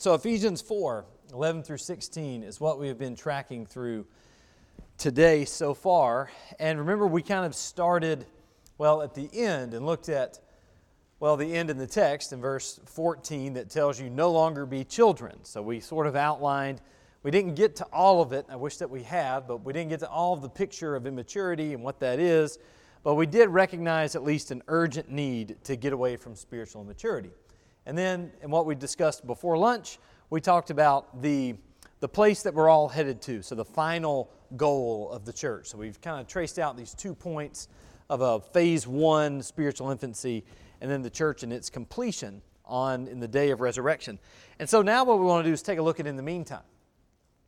So, Ephesians 4 11 through 16 is what we have been tracking through today so far. And remember, we kind of started, well, at the end and looked at, well, the end in the text in verse 14 that tells you no longer be children. So, we sort of outlined, we didn't get to all of it. I wish that we had, but we didn't get to all of the picture of immaturity and what that is. But we did recognize at least an urgent need to get away from spiritual immaturity. And then, in what we discussed before lunch, we talked about the, the place that we're all headed to, so the final goal of the church. So we've kind of traced out these two points of a phase one spiritual infancy, and then the church and its completion on in the day of resurrection. And so now what we want to do is take a look at in the meantime.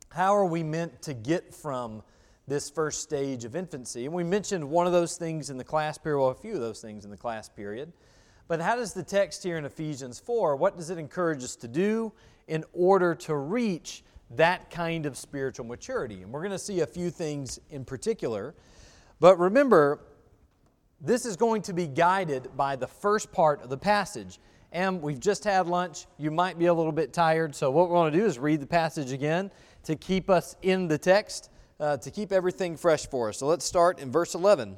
How are we meant to get from this first stage of infancy? And we mentioned one of those things in the class period, well, a few of those things in the class period. But how does the text here in Ephesians 4, what does it encourage us to do in order to reach that kind of spiritual maturity? And we're going to see a few things in particular. But remember, this is going to be guided by the first part of the passage. And we've just had lunch. You might be a little bit tired. So, what we want to do is read the passage again to keep us in the text, uh, to keep everything fresh for us. So, let's start in verse 11.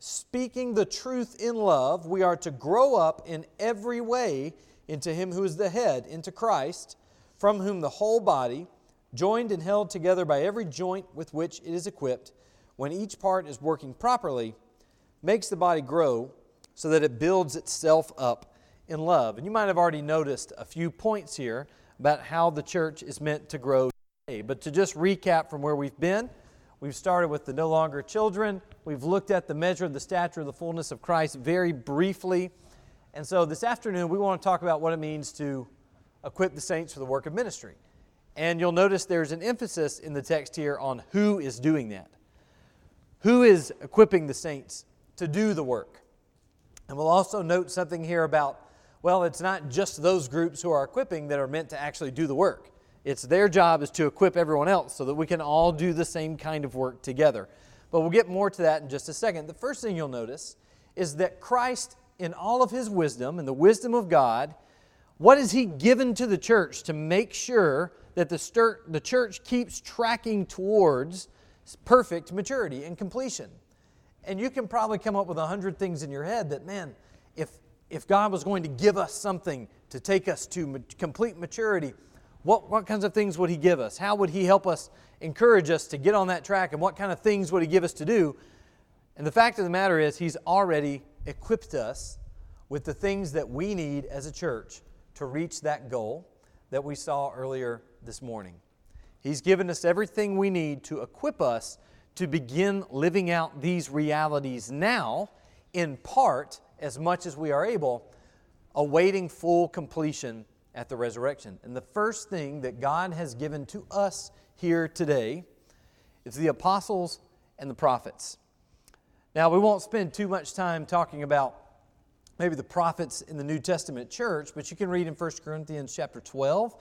speaking the truth in love, we are to grow up in every way into Him who is the head, into Christ, from whom the whole body, joined and held together by every joint with which it is equipped, when each part is working properly, makes the body grow so that it builds itself up in love. And you might have already noticed a few points here about how the church is meant to grow today. But to just recap from where we've been, we've started with the no longer children We've looked at the measure of the stature of the fullness of Christ very briefly. And so this afternoon, we want to talk about what it means to equip the saints for the work of ministry. And you'll notice there's an emphasis in the text here on who is doing that. Who is equipping the saints to do the work? And we'll also note something here about, well, it's not just those groups who are equipping that are meant to actually do the work. It's their job is to equip everyone else so that we can all do the same kind of work together. But we'll get more to that in just a second. The first thing you'll notice is that Christ, in all of his wisdom and the wisdom of God, what has he given to the church to make sure that the, stir, the church keeps tracking towards perfect maturity and completion? And you can probably come up with a hundred things in your head that, man, if, if God was going to give us something to take us to ma- complete maturity, what, what kinds of things would He give us? How would He help us encourage us to get on that track? And what kind of things would He give us to do? And the fact of the matter is, He's already equipped us with the things that we need as a church to reach that goal that we saw earlier this morning. He's given us everything we need to equip us to begin living out these realities now, in part, as much as we are able, awaiting full completion at the resurrection. And the first thing that God has given to us here today is the apostles and the prophets. Now, we won't spend too much time talking about maybe the prophets in the New Testament church, but you can read in 1 Corinthians chapter 12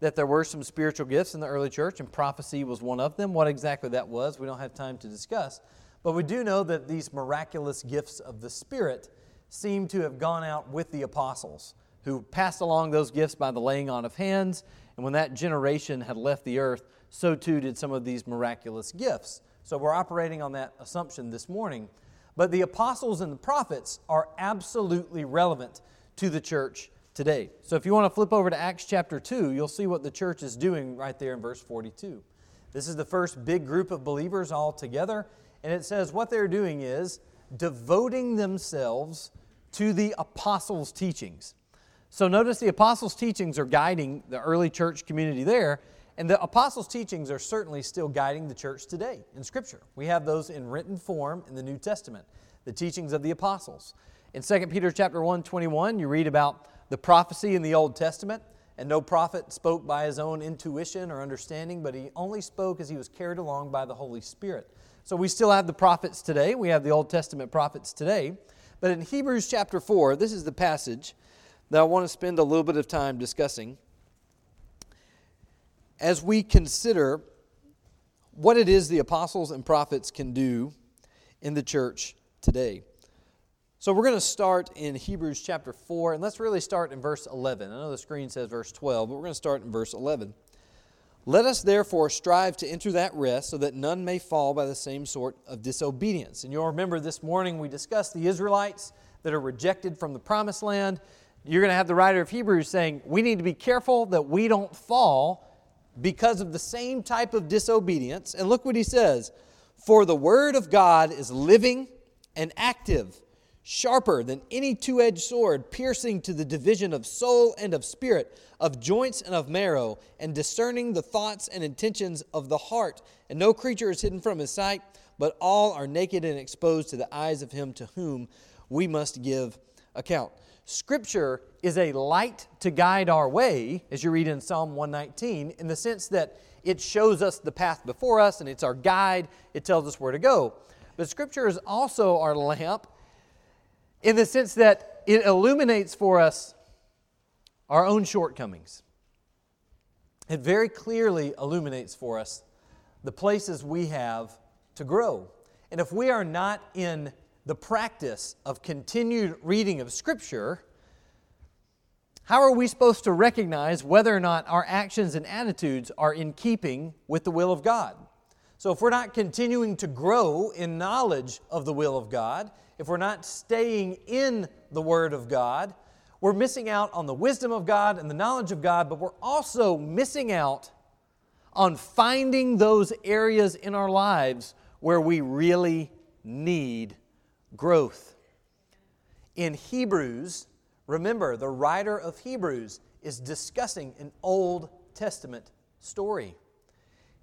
that there were some spiritual gifts in the early church, and prophecy was one of them. What exactly that was, we don't have time to discuss. But we do know that these miraculous gifts of the Spirit seem to have gone out with the apostles who passed along those gifts by the laying on of hands. And when that generation had left the earth, so too did some of these miraculous gifts. So we're operating on that assumption this morning. But the apostles and the prophets are absolutely relevant to the church today. So if you want to flip over to Acts chapter 2, you'll see what the church is doing right there in verse 42. This is the first big group of believers all together. And it says what they're doing is devoting themselves to the apostles' teachings. So notice the apostles' teachings are guiding the early church community there, and the apostles' teachings are certainly still guiding the church today in Scripture. We have those in written form in the New Testament, the teachings of the apostles. In 2 Peter chapter 1, 21, you read about the prophecy in the Old Testament and no prophet spoke by his own intuition or understanding, but he only spoke as he was carried along by the Holy Spirit. So we still have the prophets today. We have the Old Testament prophets today. But in Hebrews chapter 4, this is the passage that I want to spend a little bit of time discussing as we consider what it is the apostles and prophets can do in the church today. So we're going to start in Hebrews chapter 4, and let's really start in verse 11. I know the screen says verse 12, but we're going to start in verse 11. Let us therefore strive to enter that rest so that none may fall by the same sort of disobedience. And you'll remember this morning we discussed the Israelites that are rejected from the promised land. You're going to have the writer of Hebrews saying, We need to be careful that we don't fall because of the same type of disobedience. And look what he says For the word of God is living and active sharper than any two edged sword, piercing to the division of soul and of spirit, of joints and of marrow, and discerning the thoughts and intentions of the heart. And no creature is hidden from his sight, but all are naked and exposed to the eyes of him to whom we must give account. Scripture is a light to guide our way, as you read in Psalm 119, in the sense that it shows us the path before us and it's our guide, it tells us where to go. But Scripture is also our lamp in the sense that it illuminates for us our own shortcomings. It very clearly illuminates for us the places we have to grow. And if we are not in the practice of continued reading of Scripture, how are we supposed to recognize whether or not our actions and attitudes are in keeping with the will of God? So, if we're not continuing to grow in knowledge of the will of God, if we're not staying in the Word of God, we're missing out on the wisdom of God and the knowledge of God, but we're also missing out on finding those areas in our lives where we really need growth. In Hebrews, remember, the writer of Hebrews is discussing an Old Testament story.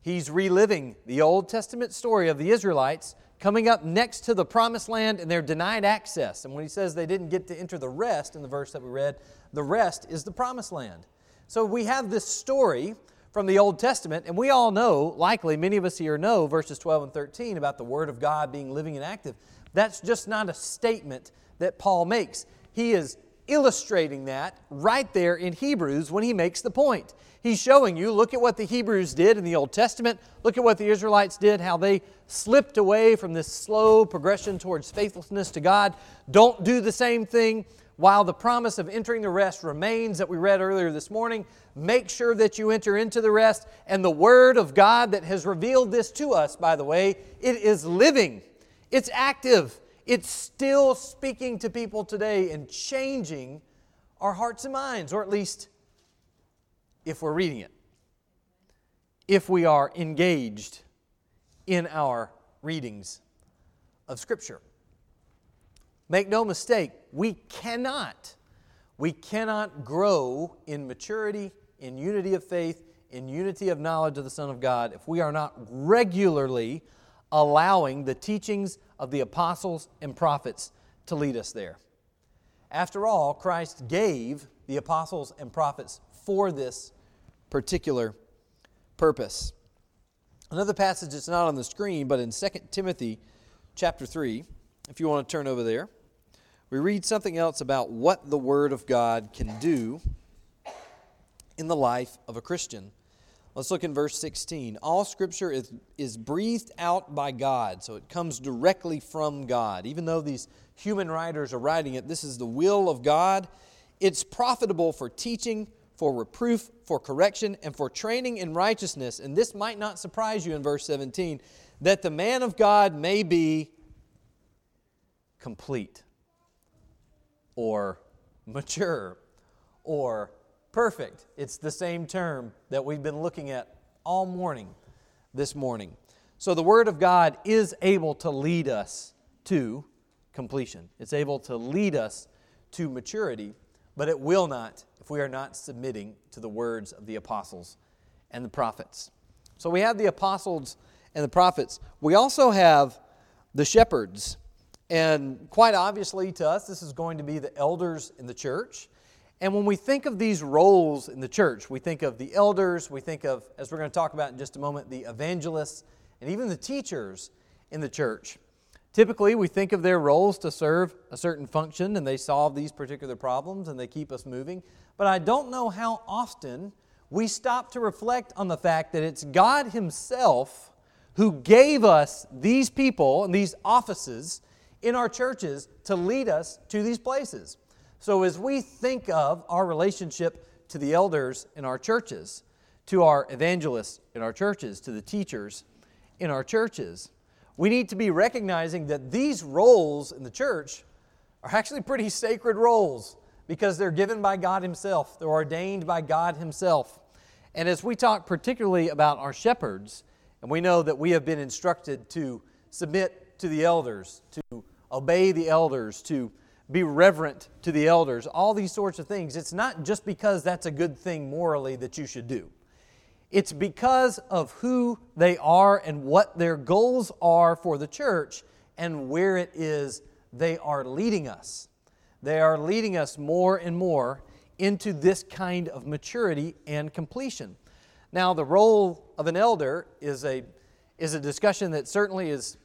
He's reliving the Old Testament story of the Israelites coming up next to the promised land and they're denied access. And when he says they didn't get to enter the rest in the verse that we read, the rest is the promised land. So we have this story from the Old Testament, and we all know, likely many of us here know, verses 12 and 13 about the Word of God being living and active. That's just not a statement that Paul makes. He is illustrating that right there in Hebrews when he makes the point. He's showing you look at what the Hebrews did in the Old Testament, look at what the Israelites did, how they slipped away from this slow progression towards faithfulness to God. Don't do the same thing while the promise of entering the rest remains that we read earlier this morning. Make sure that you enter into the rest. And the Word of God that has revealed this to us, by the way, it is living, it's active, it's still speaking to people today and changing our hearts and minds, or at least if we're reading it, if we are engaged in our readings of Scripture. Make no mistake, we cannot, we cannot grow in maturity, in unity of faith, in unity of knowledge of the Son of God if we are not regularly allowing the teachings of the apostles and prophets to lead us there. After all, Christ gave the apostles and prophets for this particular purpose. Another passage that's not on the screen, but in 2 Timothy chapter 3, if you want to turn over there, we read something else about what the Word of God can do in the life of a Christian. Let's look in verse 16. All scripture is, is breathed out by God, so it comes directly from God. Even though these human writers are writing it, this is the will of God. It's profitable for teaching, for reproof, for correction, and for training in righteousness. And this might not surprise you in verse 17 that the man of God may be complete, or mature, or perfect. It's the same term that we've been looking at all morning this morning. So the Word of God is able to lead us to completion, it's able to lead us to maturity, but it will not if we are not submitting to the words of the apostles and the prophets. So we have the apostles and the prophets. We also have the shepherds. And quite obviously to us, this is going to be the elders in the church. And when we think of these roles in the church, we think of the elders, we think of, as we're going to talk about in just a moment, the evangelists, and even the teachers in the church. Typically, we think of their roles to serve a certain function and they solve these particular problems and they keep us moving. But I don't know how often we stop to reflect on the fact that it's God Himself who gave us these people and these offices in our churches to lead us to these places. So, as we think of our relationship to the elders in our churches, to our evangelists in our churches, to the teachers in our churches, we need to be recognizing that these roles in the church are actually pretty sacred roles because they're given by God Himself, they're ordained by God Himself. And as we talk particularly about our shepherds, and we know that we have been instructed to submit to the elders, to obey the elders, to be reverent to the elders, all these sorts of things. It's not just because that's a good thing morally that you should do. It's because of who they are and what their goals are for the church and where it is they are leading us. They are leading us more and more into this kind of maturity and completion. Now, the role of an elder is a, is a discussion that certainly is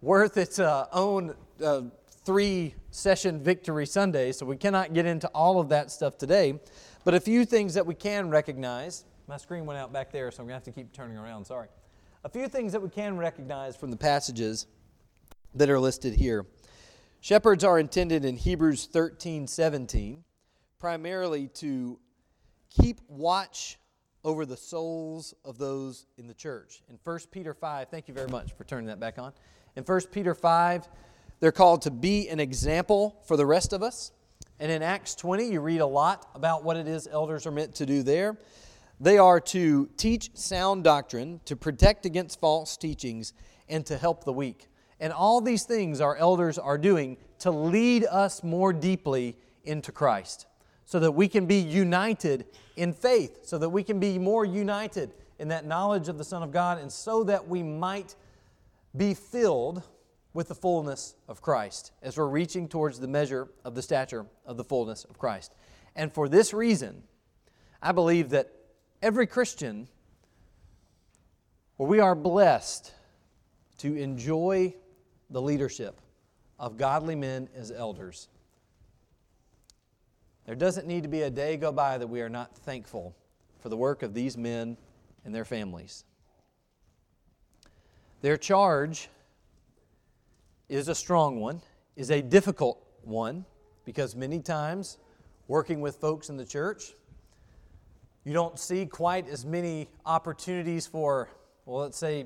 worth its uh, own uh, three session victory Sunday, so we cannot get into all of that stuff today. But a few things that we can recognize. My screen went out back there, so I'm going to have to keep turning around. Sorry. A few things that we can recognize from the passages that are listed here. Shepherds are intended in Hebrews 13 17 primarily to keep watch over the souls of those in the church. In 1 Peter 5, thank you very much for turning that back on. In 1 Peter 5, they're called to be an example for the rest of us. And in Acts 20, you read a lot about what it is elders are meant to do there. They are to teach sound doctrine, to protect against false teachings, and to help the weak. And all these things our elders are doing to lead us more deeply into Christ so that we can be united in faith, so that we can be more united in that knowledge of the Son of God, and so that we might be filled with the fullness of Christ as we're reaching towards the measure of the stature of the fullness of Christ. And for this reason, I believe that every Christian, where we are blessed to enjoy the leadership of godly men as elders, there doesn't need to be a day go by that we are not thankful for the work of these men and their families. Their charge is a strong one, is a difficult one, because many times working with folks in the church, you don't see quite as many opportunities for, well, let's say,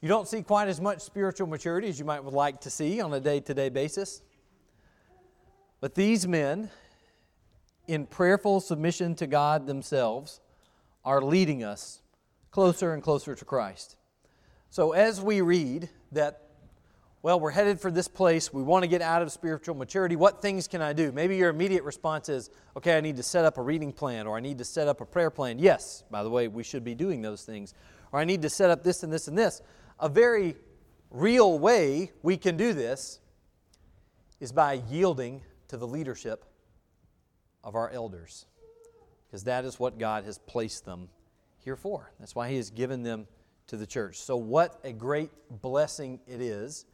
you don't see quite as much spiritual maturity as you might would like to see on a day to day basis. But these men, in prayerful submission to God themselves, are leading us closer and closer to Christ. So as we read that well, we're headed for this place. We want to get out of spiritual maturity. What things can I do? Maybe your immediate response is, okay, I need to set up a reading plan or I need to set up a prayer plan. Yes, by the way, we should be doing those things. Or I need to set up this and this and this. A very real way we can do this is by yielding to the leadership of our elders, because that is what God has placed them here for. That's why He has given them to the church. So, what a great blessing it is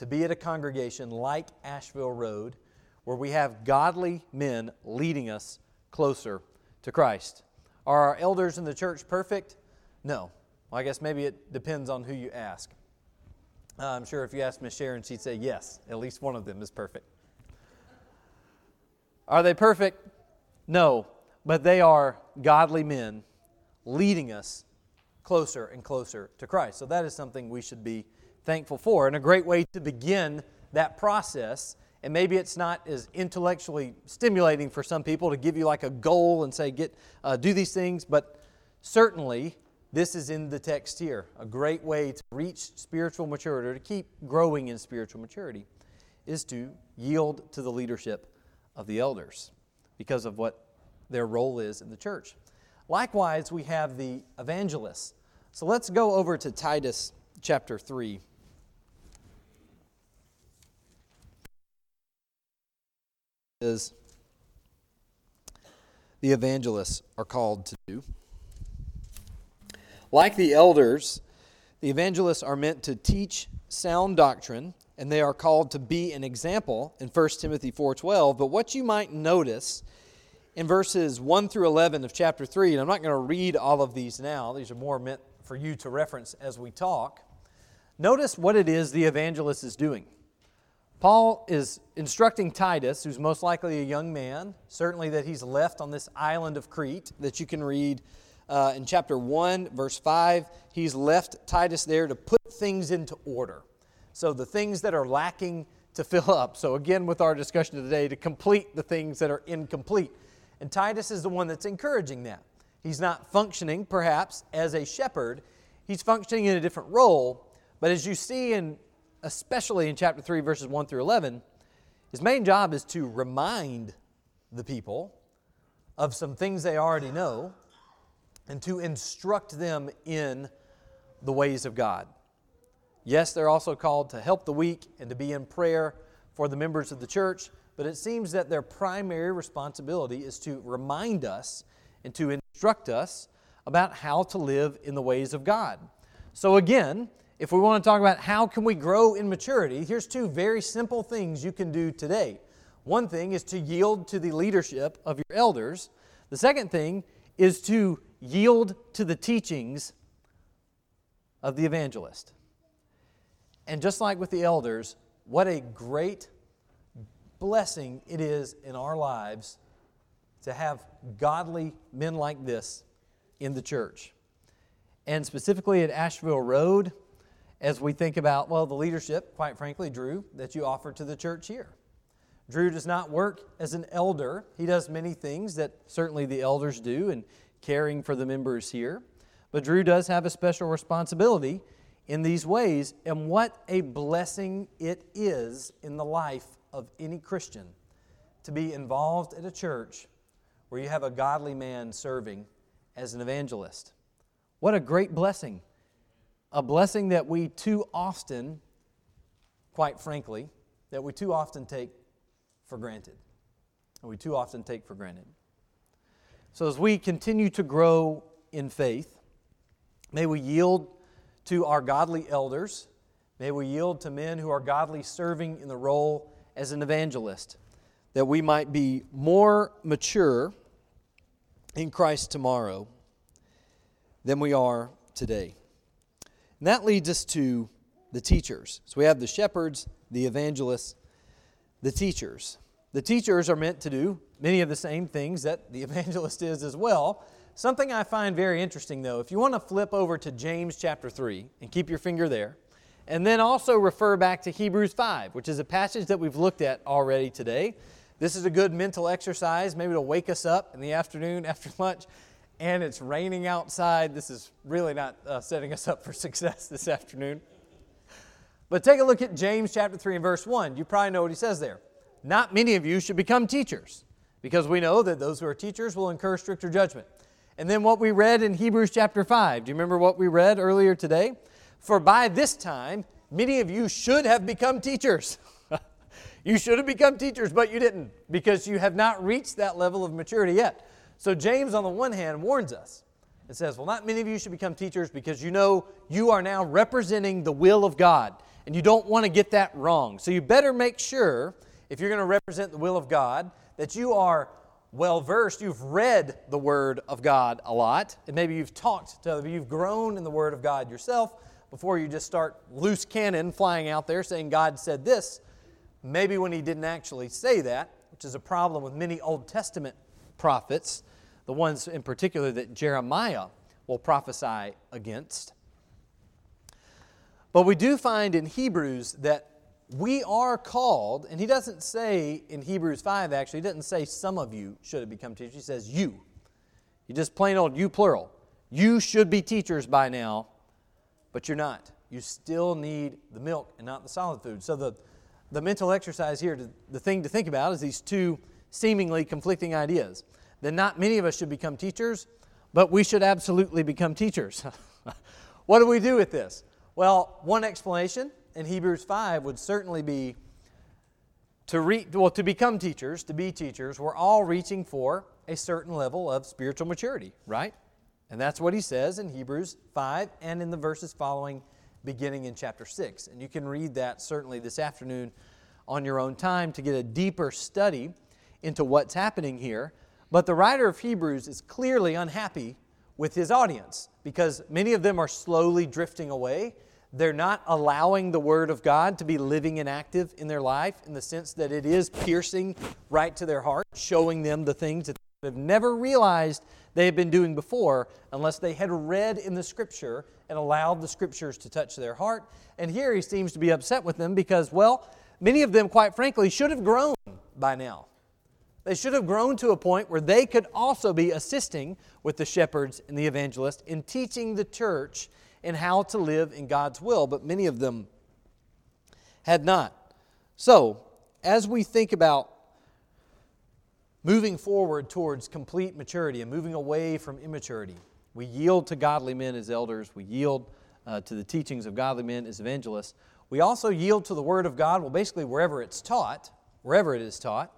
to be at a congregation like Asheville Road where we have godly men leading us closer to Christ. Are our elders in the church perfect? No. Well, I guess maybe it depends on who you ask. Uh, I'm sure if you asked Miss Sharon, she'd say yes, at least one of them is perfect. Are they perfect? No, but they are godly men leading us closer and closer to Christ. So that is something we should be thankful for. And a great way to begin that process, and maybe it's not as intellectually stimulating for some people to give you like a goal and say, get, uh, do these things, but certainly this is in the text here. A great way to reach spiritual maturity, or to keep growing in spiritual maturity, is to yield to the leadership of the elders because of what their role is in the church. Likewise, we have the evangelists. So let's go over to Titus chapter 3. Is the evangelists are called to do. Like the elders, the evangelists are meant to teach sound doctrine and they are called to be an example in 1 Timothy 4:12, but what you might notice in verses 1 through 11 of chapter 3, and I'm not going to read all of these now. These are more meant for you to reference as we talk. Notice what it is the evangelist is doing. Paul is instructing Titus, who's most likely a young man, certainly that he's left on this island of Crete, that you can read uh, in chapter 1, verse 5. He's left Titus there to put things into order. So the things that are lacking to fill up. So, again, with our discussion today, to complete the things that are incomplete. And Titus is the one that's encouraging that. He's not functioning, perhaps, as a shepherd, he's functioning in a different role. But as you see in especially in chapter 3, verses 1 through 11, his main job is to remind the people of some things they already know and to instruct them in the ways of God. Yes, they're also called to help the weak and to be in prayer for the members of the church, but it seems that their primary responsibility is to remind us and to instruct us about how to live in the ways of God. So again, if we want to talk about how can we grow in maturity, here's two very simple things you can do today. One thing is to yield to the leadership of your elders. The second thing is to yield to the teachings of the evangelist. And just like with the elders, what a great blessing it is in our lives to have godly men like this in the church. And specifically at Asheville Road, as we think about, well, the leadership, quite frankly, Drew, that you offer to the church here. Drew does not work as an elder. He does many things that certainly the elders do in caring for the members here. But Drew does have a special responsibility in these ways, and what a blessing it is in the life of any Christian to be involved at a church where you have a godly man serving as an evangelist. What a great blessing a blessing that we too often, quite frankly, that we too often take for granted. We too often take for granted. So as we continue to grow in faith, may we yield to our godly elders. May we yield to men who are godly serving in the role as an evangelist, that we might be more mature in Christ tomorrow than we are today. And that leads us to the teachers. So we have the shepherds, the evangelists, the teachers. The teachers are meant to do many of the same things that the evangelist is as well. Something I find very interesting, though, if you want to flip over to James chapter 3 and keep your finger there, and then also refer back to Hebrews 5, which is a passage that we've looked at already today. This is a good mental exercise, maybe to wake us up in the afternoon after lunch and it's raining outside. This is really not uh, setting us up for success this afternoon. But take a look at James chapter 3 and verse 1. You probably know what he says there. Not many of you should become teachers, because we know that those who are teachers will incur stricter judgment. And then what we read in Hebrews chapter 5. Do you remember what we read earlier today? For by this time, many of you should have become teachers. you should have become teachers, but you didn't, because you have not reached that level of maturity yet. So, James, on the one hand, warns us. and says, Well, not many of you should become teachers because you know you are now representing the will of God, and you don't want to get that wrong. So, you better make sure, if you're going to represent the will of God, that you are well versed. You've read the Word of God a lot, and maybe you've talked to, other you've grown in the Word of God yourself before you just start loose cannon flying out there saying God said this. Maybe when He didn't actually say that, which is a problem with many Old Testament prophets the ones in particular that Jeremiah will prophesy against. But we do find in Hebrews that we are called, and he doesn't say in Hebrews 5 actually, he doesn't say some of you should have become teachers. He says you. He just plain old you plural. You should be teachers by now, but you're not. You still need the milk and not the solid food. So the, the mental exercise here, the thing to think about is these two seemingly conflicting ideas then not many of us should become teachers, but we should absolutely become teachers. what do we do with this? Well, one explanation in Hebrews 5 would certainly be to, re- well, to become teachers, to be teachers, we're all reaching for a certain level of spiritual maturity, right? And that's what he says in Hebrews 5 and in the verses following, beginning in chapter 6. And you can read that certainly this afternoon on your own time to get a deeper study into what's happening here. But the writer of Hebrews is clearly unhappy with his audience because many of them are slowly drifting away. They're not allowing the Word of God to be living and active in their life in the sense that it is piercing right to their heart, showing them the things that they have never realized they had been doing before unless they had read in the Scripture and allowed the Scriptures to touch their heart. And here he seems to be upset with them because, well, many of them, quite frankly, should have grown by now. They should have grown to a point where they could also be assisting with the shepherds and the evangelists in teaching the church in how to live in God's will, but many of them had not. So, as we think about moving forward towards complete maturity and moving away from immaturity. We yield to godly men as elders, we yield uh, to the teachings of godly men as evangelists. We also yield to the Word of God, well, basically wherever it's taught, wherever it is taught,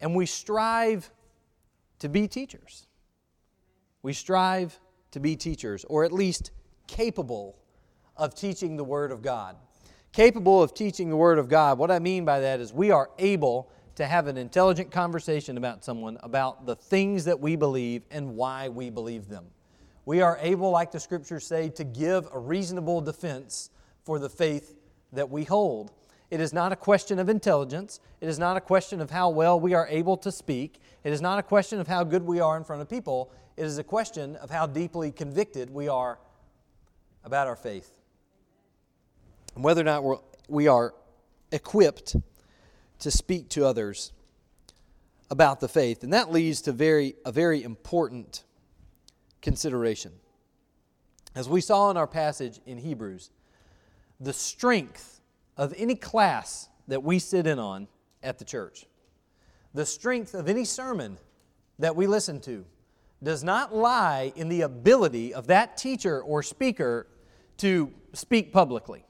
and we strive to be teachers. We strive to be teachers, or at least capable of teaching the Word of God. Capable of teaching the Word of God. What I mean by that is we are able to have an intelligent conversation about someone about the things that we believe and why we believe them. We are able, like the scriptures say, to give a reasonable defense for the faith that we hold. It is not a question of intelligence. It is not a question of how well we are able to speak. It is not a question of how good we are in front of people. It is a question of how deeply convicted we are about our faith and whether or not we're, we are equipped to speak to others about the faith. And that leads to very, a very important consideration. As we saw in our passage in Hebrews, the strength of any class that we sit in on at the church, the strength of any sermon that we listen to, does not lie in the ability of that teacher or speaker to speak publicly.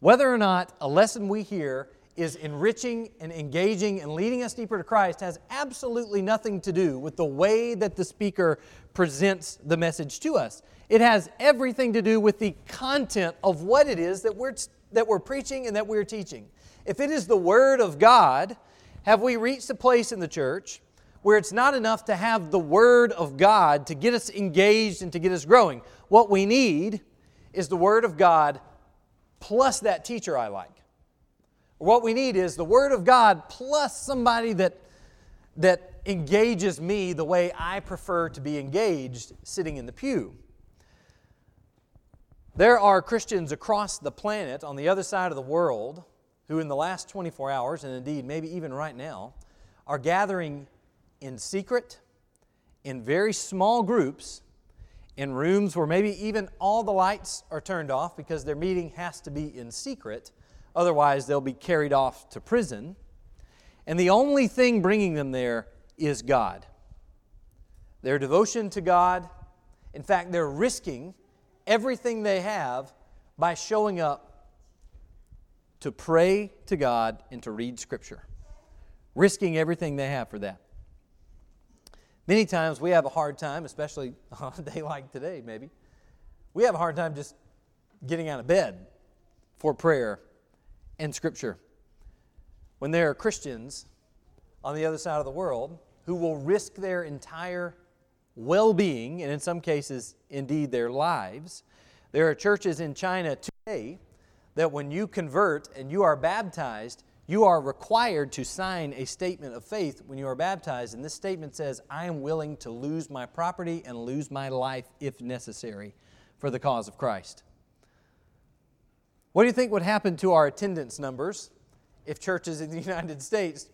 Whether or not a lesson we hear is enriching and engaging and leading us deeper to Christ has absolutely nothing to do with the way that the speaker presents the message to us. It has everything to do with the content of what it is that we're, that we're preaching and that we're teaching. If it is the Word of God, have we reached a place in the church where it's not enough to have the Word of God to get us engaged and to get us growing? What we need is the Word of God plus that teacher I like. What we need is the Word of God plus somebody that, that engages me the way I prefer to be engaged sitting in the pew. There are Christians across the planet on the other side of the world who, in the last 24 hours, and indeed maybe even right now, are gathering in secret, in very small groups, in rooms where maybe even all the lights are turned off because their meeting has to be in secret Otherwise, they'll be carried off to prison. And the only thing bringing them there is God. Their devotion to God, in fact, they're risking everything they have by showing up to pray to God and to read Scripture. Risking everything they have for that. Many times we have a hard time, especially on a day like today, maybe. We have a hard time just getting out of bed for prayer and Scripture. When there are Christians on the other side of the world who will risk their entire well being, and in some cases, indeed, their lives, there are churches in China today that when you convert and you are baptized, you are required to sign a statement of faith when you are baptized. And this statement says, I am willing to lose my property and lose my life if necessary for the cause of Christ. What do you think would happen to our attendance numbers if churches in the United States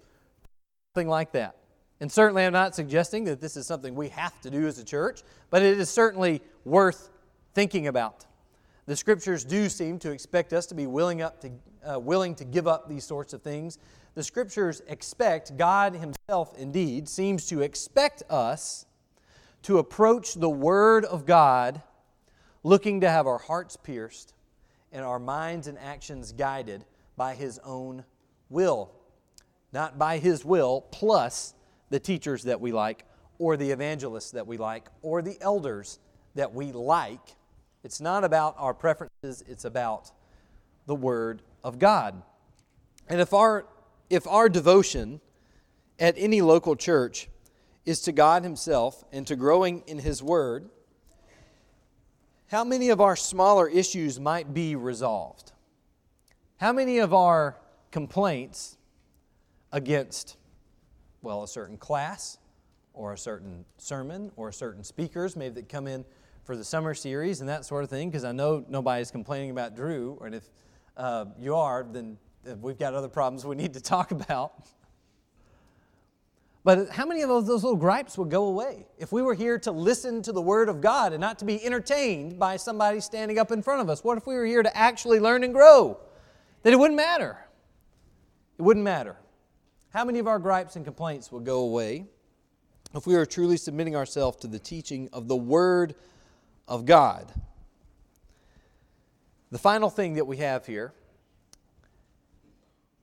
something like that? And certainly, I'm not suggesting that this is something we have to do as a church, but it is certainly worth thinking about. The scriptures do seem to expect us to be willing, up to, uh, willing to give up these sorts of things. The scriptures expect, God Himself indeed, seems to expect us to approach the Word of God looking to have our hearts pierced and our minds and actions guided by His own will. Not by His will plus the teachers that we like or the evangelists that we like or the elders that we like. It's not about our preferences, it's about the Word of God. And if our, if our devotion at any local church is to God Himself and to growing in His Word, how many of our smaller issues might be resolved? How many of our complaints against, well, a certain class or a certain sermon or certain speakers, maybe that come in for the summer series and that sort of thing, because I know nobody's complaining about Drew, and if uh, you are, then we've got other problems we need to talk about. But how many of those, those little gripes would go away if we were here to listen to the Word of God and not to be entertained by somebody standing up in front of us? What if we were here to actually learn and grow? That it wouldn't matter. It wouldn't matter. How many of our gripes and complaints will go away if we are truly submitting ourselves to the teaching of the Word of God? The final thing that we have here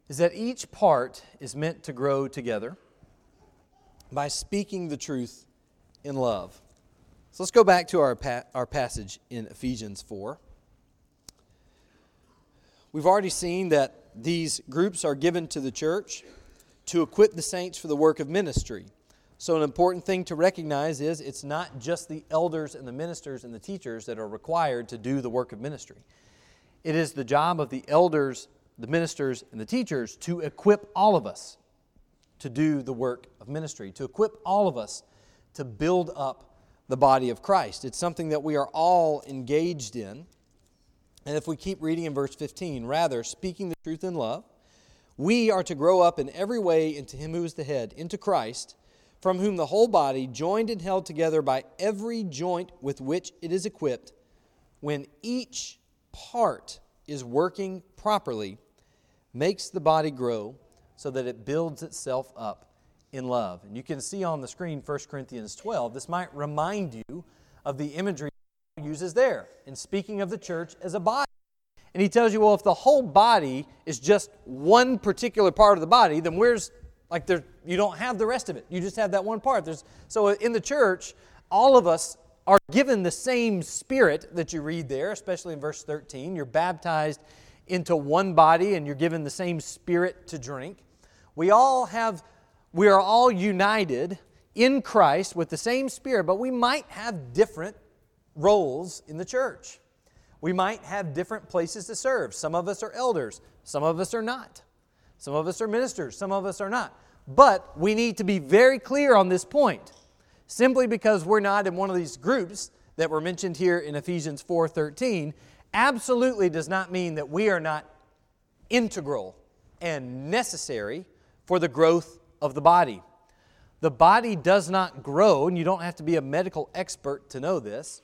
is that each part is meant to grow together by speaking the truth in love. So let's go back to our, pa- our passage in Ephesians 4. We've already seen that these groups are given to the church to equip the saints for the work of ministry. So, an important thing to recognize is it's not just the elders and the ministers and the teachers that are required to do the work of ministry. It is the job of the elders, the ministers, and the teachers to equip all of us to do the work of ministry, to equip all of us to build up the body of Christ. It's something that we are all engaged in. And if we keep reading in verse 15, rather, speaking the truth in love, we are to grow up in every way into Him who is the head, into Christ, from whom the whole body, joined and held together by every joint with which it is equipped, when each part is working properly, makes the body grow so that it builds itself up in love. And you can see on the screen 1 Corinthians 12. This might remind you of the imagery Paul uses there in speaking of the church as a body. And he tells you, well, if the whole body is just one particular part of the body, then where's like there you don't have the rest of it. You just have that one part. There's so in the church, all of us are given the same spirit that you read there, especially in verse 13. You're baptized into one body and you're given the same spirit to drink. We all have, we are all united in Christ with the same Spirit, but we might have different roles in the church. We might have different places to serve. Some of us are elders, some of us are not. Some of us are ministers, some of us are not. But we need to be very clear on this point. Simply because we're not in one of these groups that were mentioned here in Ephesians 4:13 absolutely does not mean that we are not integral and necessary for the growth of the body. The body does not grow, and you don't have to be a medical expert to know this.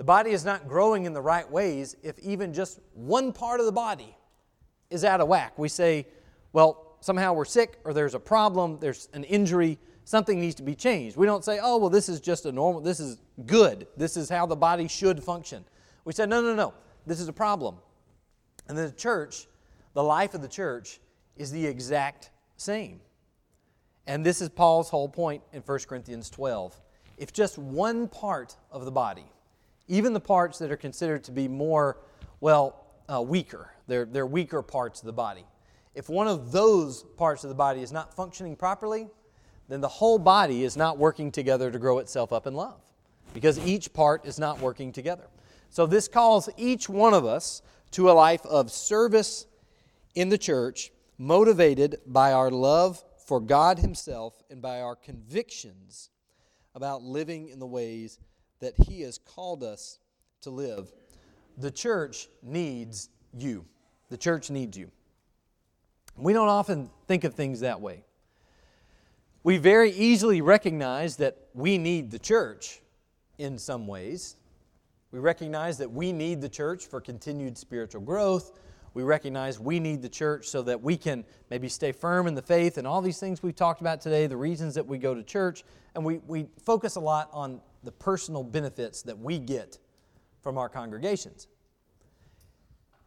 The body is not growing in the right ways if even just one part of the body is out of whack. We say, well, somehow we're sick, or there's a problem, there's an injury, something needs to be changed. We don't say, oh, well, this is just a normal, this is good, this is how the body should function. We say, no, no, no, this is a problem. And the church, the life of the church, is the exact same. And this is Paul's whole point in 1 Corinthians 12. If just one part of the body, even the parts that are considered to be more, well, uh, weaker, they're, they're weaker parts of the body, if one of those parts of the body is not functioning properly, then the whole body is not working together to grow itself up in love because each part is not working together. So, this calls each one of us to a life of service in the church motivated by our love for God Himself and by our convictions about living in the ways that He has called us to live. The church needs you. The church needs you. We don't often think of things that way. We very easily recognize that we need the church in some ways. We recognize that we need the church for continued spiritual growth. We recognize we need the church so that we can maybe stay firm in the faith and all these things we've talked about today, the reasons that we go to church. And we, we focus a lot on the personal benefits that we get from our congregations.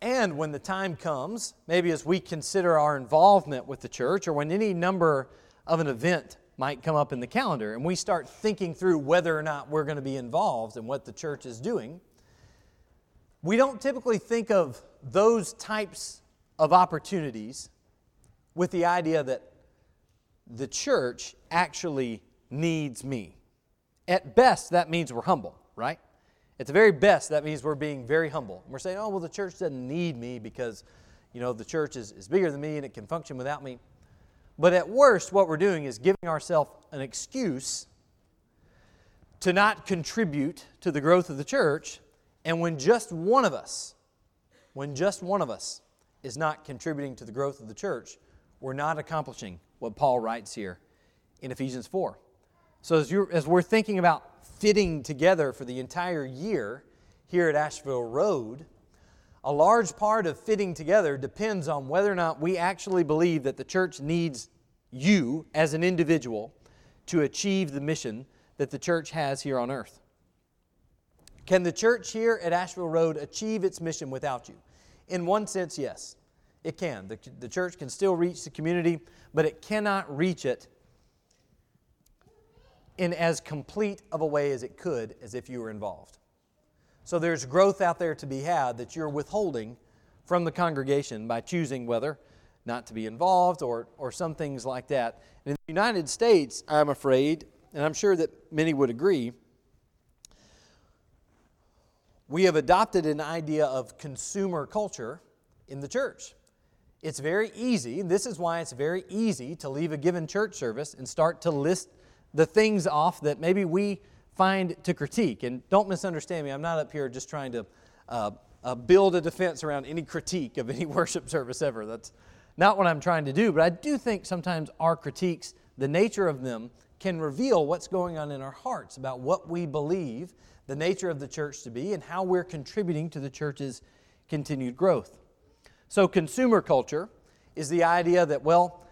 And when the time comes, maybe as we consider our involvement with the church or when any number of an event might come up in the calendar and we start thinking through whether or not we're going to be involved in what the church is doing, we don't typically think of those types of opportunities with the idea that the church actually needs me. At best, that means we're humble, right? At the very best, that means we're being very humble. We're saying, oh, well, the church doesn't need me because, you know, the church is, is bigger than me and it can function without me. But at worst, what we're doing is giving ourselves an excuse to not contribute to the growth of the church. And when just one of us, when just one of us is not contributing to the growth of the church, we're not accomplishing what Paul writes here in Ephesians 4. So as, as we're thinking about fitting together for the entire year here at Asheville Road, a large part of fitting together depends on whether or not we actually believe that the church needs you as an individual to achieve the mission that the church has here on earth. Can the church here at Asheville Road achieve its mission without you? In one sense, yes, it can. The, the church can still reach the community, but it cannot reach it in as complete of a way as it could as if you were involved. So there's growth out there to be had that you're withholding from the congregation by choosing whether not to be involved or, or some things like that. in the United States, I'm afraid, and I'm sure that many would agree, we have adopted an idea of consumer culture in the church. It's very easy, this is why it's very easy to leave a given church service and start to list the things off that maybe we find to critique. And don't misunderstand me, I'm not up here just trying to uh, uh, build a defense around any critique of any worship service ever. That's not what I'm trying to do, but I do think sometimes our critiques, the nature of them, can reveal what's going on in our hearts about what we believe the nature of the church to be and how we're contributing to the church's continued growth. So, consumer culture is the idea that, well,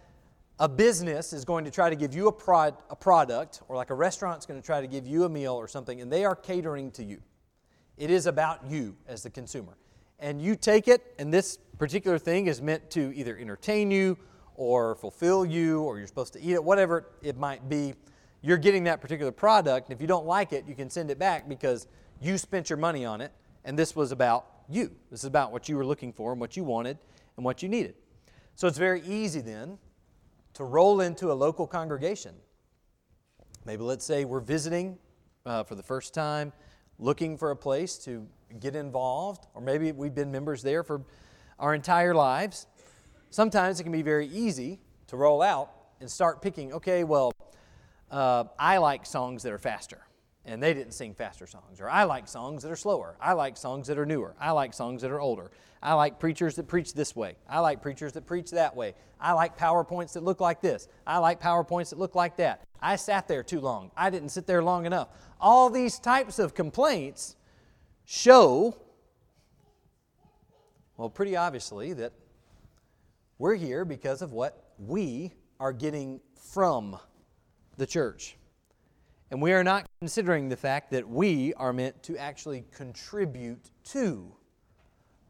a business is going to try to give you a, prod, a product, or like a restaurant's going to try to give you a meal or something, and they are catering to you. It is about you as the consumer. And you take it, and this particular thing is meant to either entertain you or fulfill you, or you're supposed to eat it, whatever it might be. You're getting that particular product, and if you don't like it, you can send it back because you spent your money on it, and this was about you. This is about what you were looking for and what you wanted and what you needed. So it's very easy then to roll into a local congregation. Maybe let's say we're visiting uh, for the first time, looking for a place to get involved, or maybe we've been members there for our entire lives. Sometimes it can be very easy to roll out and start picking, okay, well, uh, I like songs that are faster and they didn't sing faster songs. Or I like songs that are slower. I like songs that are newer. I like songs that are older. I like preachers that preach this way. I like preachers that preach that way. I like PowerPoints that look like this. I like PowerPoints that look like that. I sat there too long. I didn't sit there long enough. All these types of complaints show, well, pretty obviously, that we're here because of what we are getting from the church. And we are not considering the fact that we are meant to actually contribute to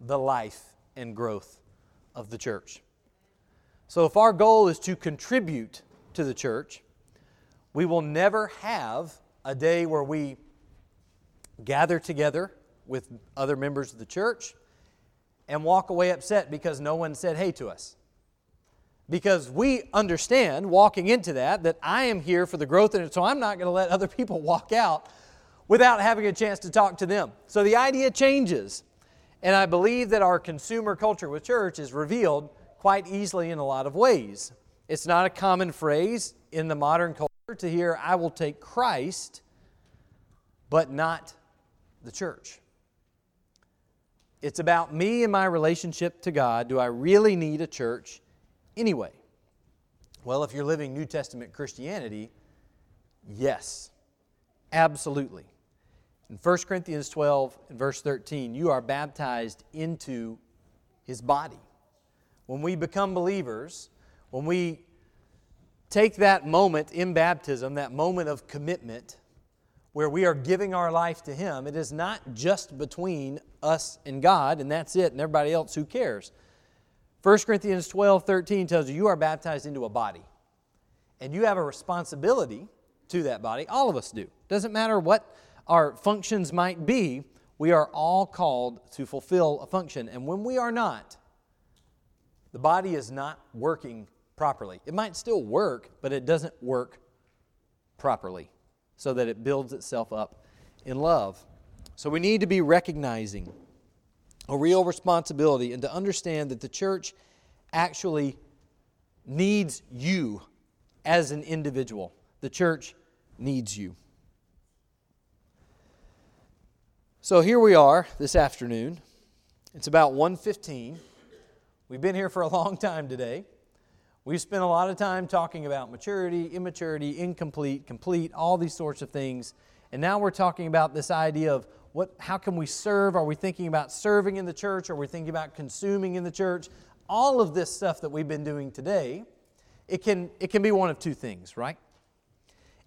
the life and growth of the church. So, if our goal is to contribute to the church, we will never have a day where we gather together with other members of the church and walk away upset because no one said hey to us because we understand walking into that that I am here for the growth it, so I'm not going to let other people walk out without having a chance to talk to them. So the idea changes. And I believe that our consumer culture with church is revealed quite easily in a lot of ways. It's not a common phrase in the modern culture to hear, I will take Christ, but not the church. It's about me and my relationship to God. Do I really need a church? Anyway? Well, if you're living New Testament Christianity, yes, absolutely. In 1 Corinthians 12 and verse 13, you are baptized into his body. When we become believers, when we take that moment in baptism, that moment of commitment, where we are giving our life to Him, it is not just between us and God, and that's it, and everybody else who cares. 1 Corinthians 12, 13 tells you you are baptized into a body. And you have a responsibility to that body. All of us do. Doesn't matter what our functions might be, we are all called to fulfill a function. And when we are not, the body is not working properly. It might still work, but it doesn't work properly so that it builds itself up in love. So we need to be recognizing a real responsibility and to understand that the church actually needs you as an individual. The church needs you. So here we are this afternoon. It's about 1:15. We've been here for a long time today. We've spent a lot of time talking about maturity, immaturity, incomplete, complete, all these sorts of things. And now we're talking about this idea of what how can we serve? Are we thinking about serving in the church? Are we thinking about consuming in the church? All of this stuff that we've been doing today, it can it can be one of two things, right?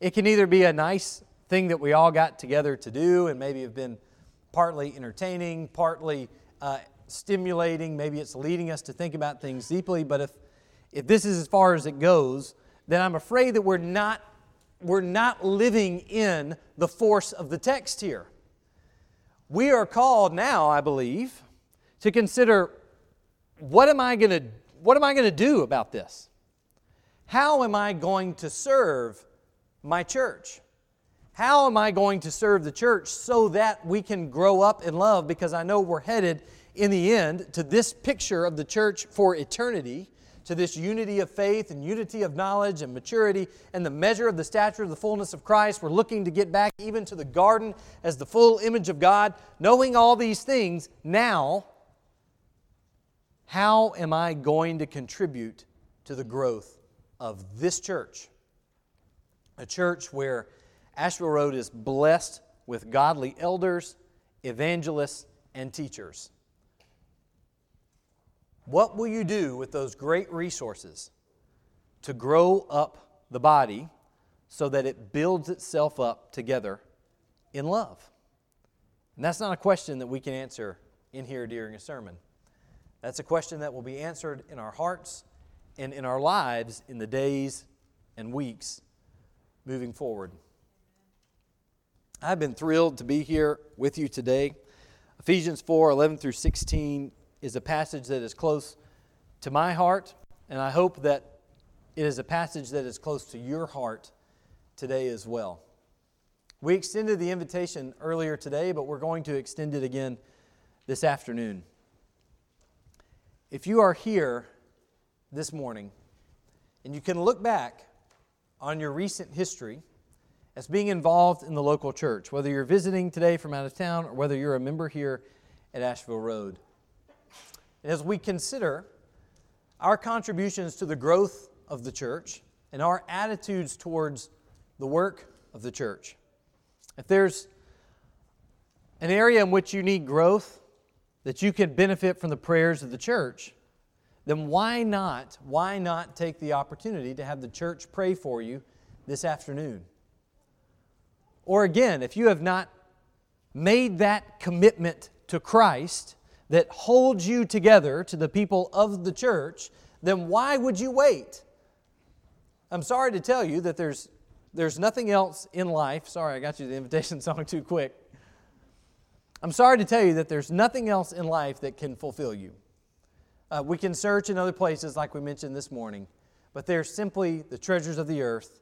It can either be a nice thing that we all got together to do and maybe have been partly entertaining, partly uh, stimulating, maybe it's leading us to think about things deeply, but if if this is as far as it goes, then I'm afraid that we're not we're not living in the force of the text here. We are called now, I believe, to consider what am I going to what am I going to do about this? How am I going to serve my church? How am I going to serve the church so that we can grow up in love because I know we're headed in the end to this picture of the church for eternity to this unity of faith and unity of knowledge and maturity and the measure of the stature of the fullness of Christ. We're looking to get back even to the garden as the full image of God. Knowing all these things, now, how am I going to contribute to the growth of this church? A church where Asheville Road is blessed with godly elders, evangelists, and teachers. What will you do with those great resources to grow up the body so that it builds itself up together in love? And that's not a question that we can answer in here during a sermon. That's a question that will be answered in our hearts and in our lives in the days and weeks moving forward. I've been thrilled to be here with you today. Ephesians 4 11 through 16 is a passage that is close to my heart, and I hope that it is a passage that is close to your heart today as well. We extended the invitation earlier today, but we're going to extend it again this afternoon. If you are here this morning and you can look back on your recent history as being involved in the local church, whether you're visiting today from out of town or whether you're a member here at Asheville Road, and as we consider our contributions to the growth of the church and our attitudes towards the work of the church, if there's an area in which you need growth, that you can benefit from the prayers of the church, then why not, why not take the opportunity to have the church pray for you this afternoon? Or again, if you have not made that commitment to Christ, that holds you together to the people of the church, then why would you wait? I'm sorry to tell you that there's, there's nothing else in life. Sorry, I got you the invitation song too quick. I'm sorry to tell you that there's nothing else in life that can fulfill you. Uh, we can search in other places, like we mentioned this morning, but they're simply the treasures of the earth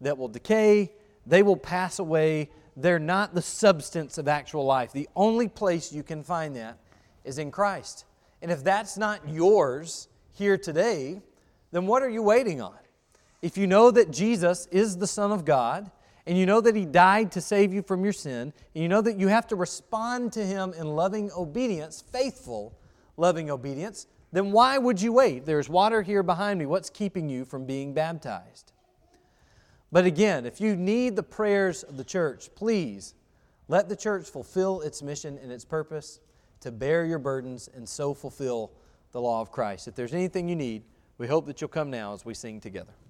that will decay, they will pass away. They're not the substance of actual life. The only place you can find that is in Christ. And if that's not yours here today, then what are you waiting on? If you know that Jesus is the Son of God, and you know that He died to save you from your sin, and you know that you have to respond to Him in loving obedience, faithful loving obedience, then why would you wait? There's water here behind me. What's keeping you from being baptized? But again, if you need the prayers of the church, please let the church fulfill its mission and its purpose to bear your burdens and so fulfill the law of Christ. If there's anything you need, we hope that you'll come now as we sing together.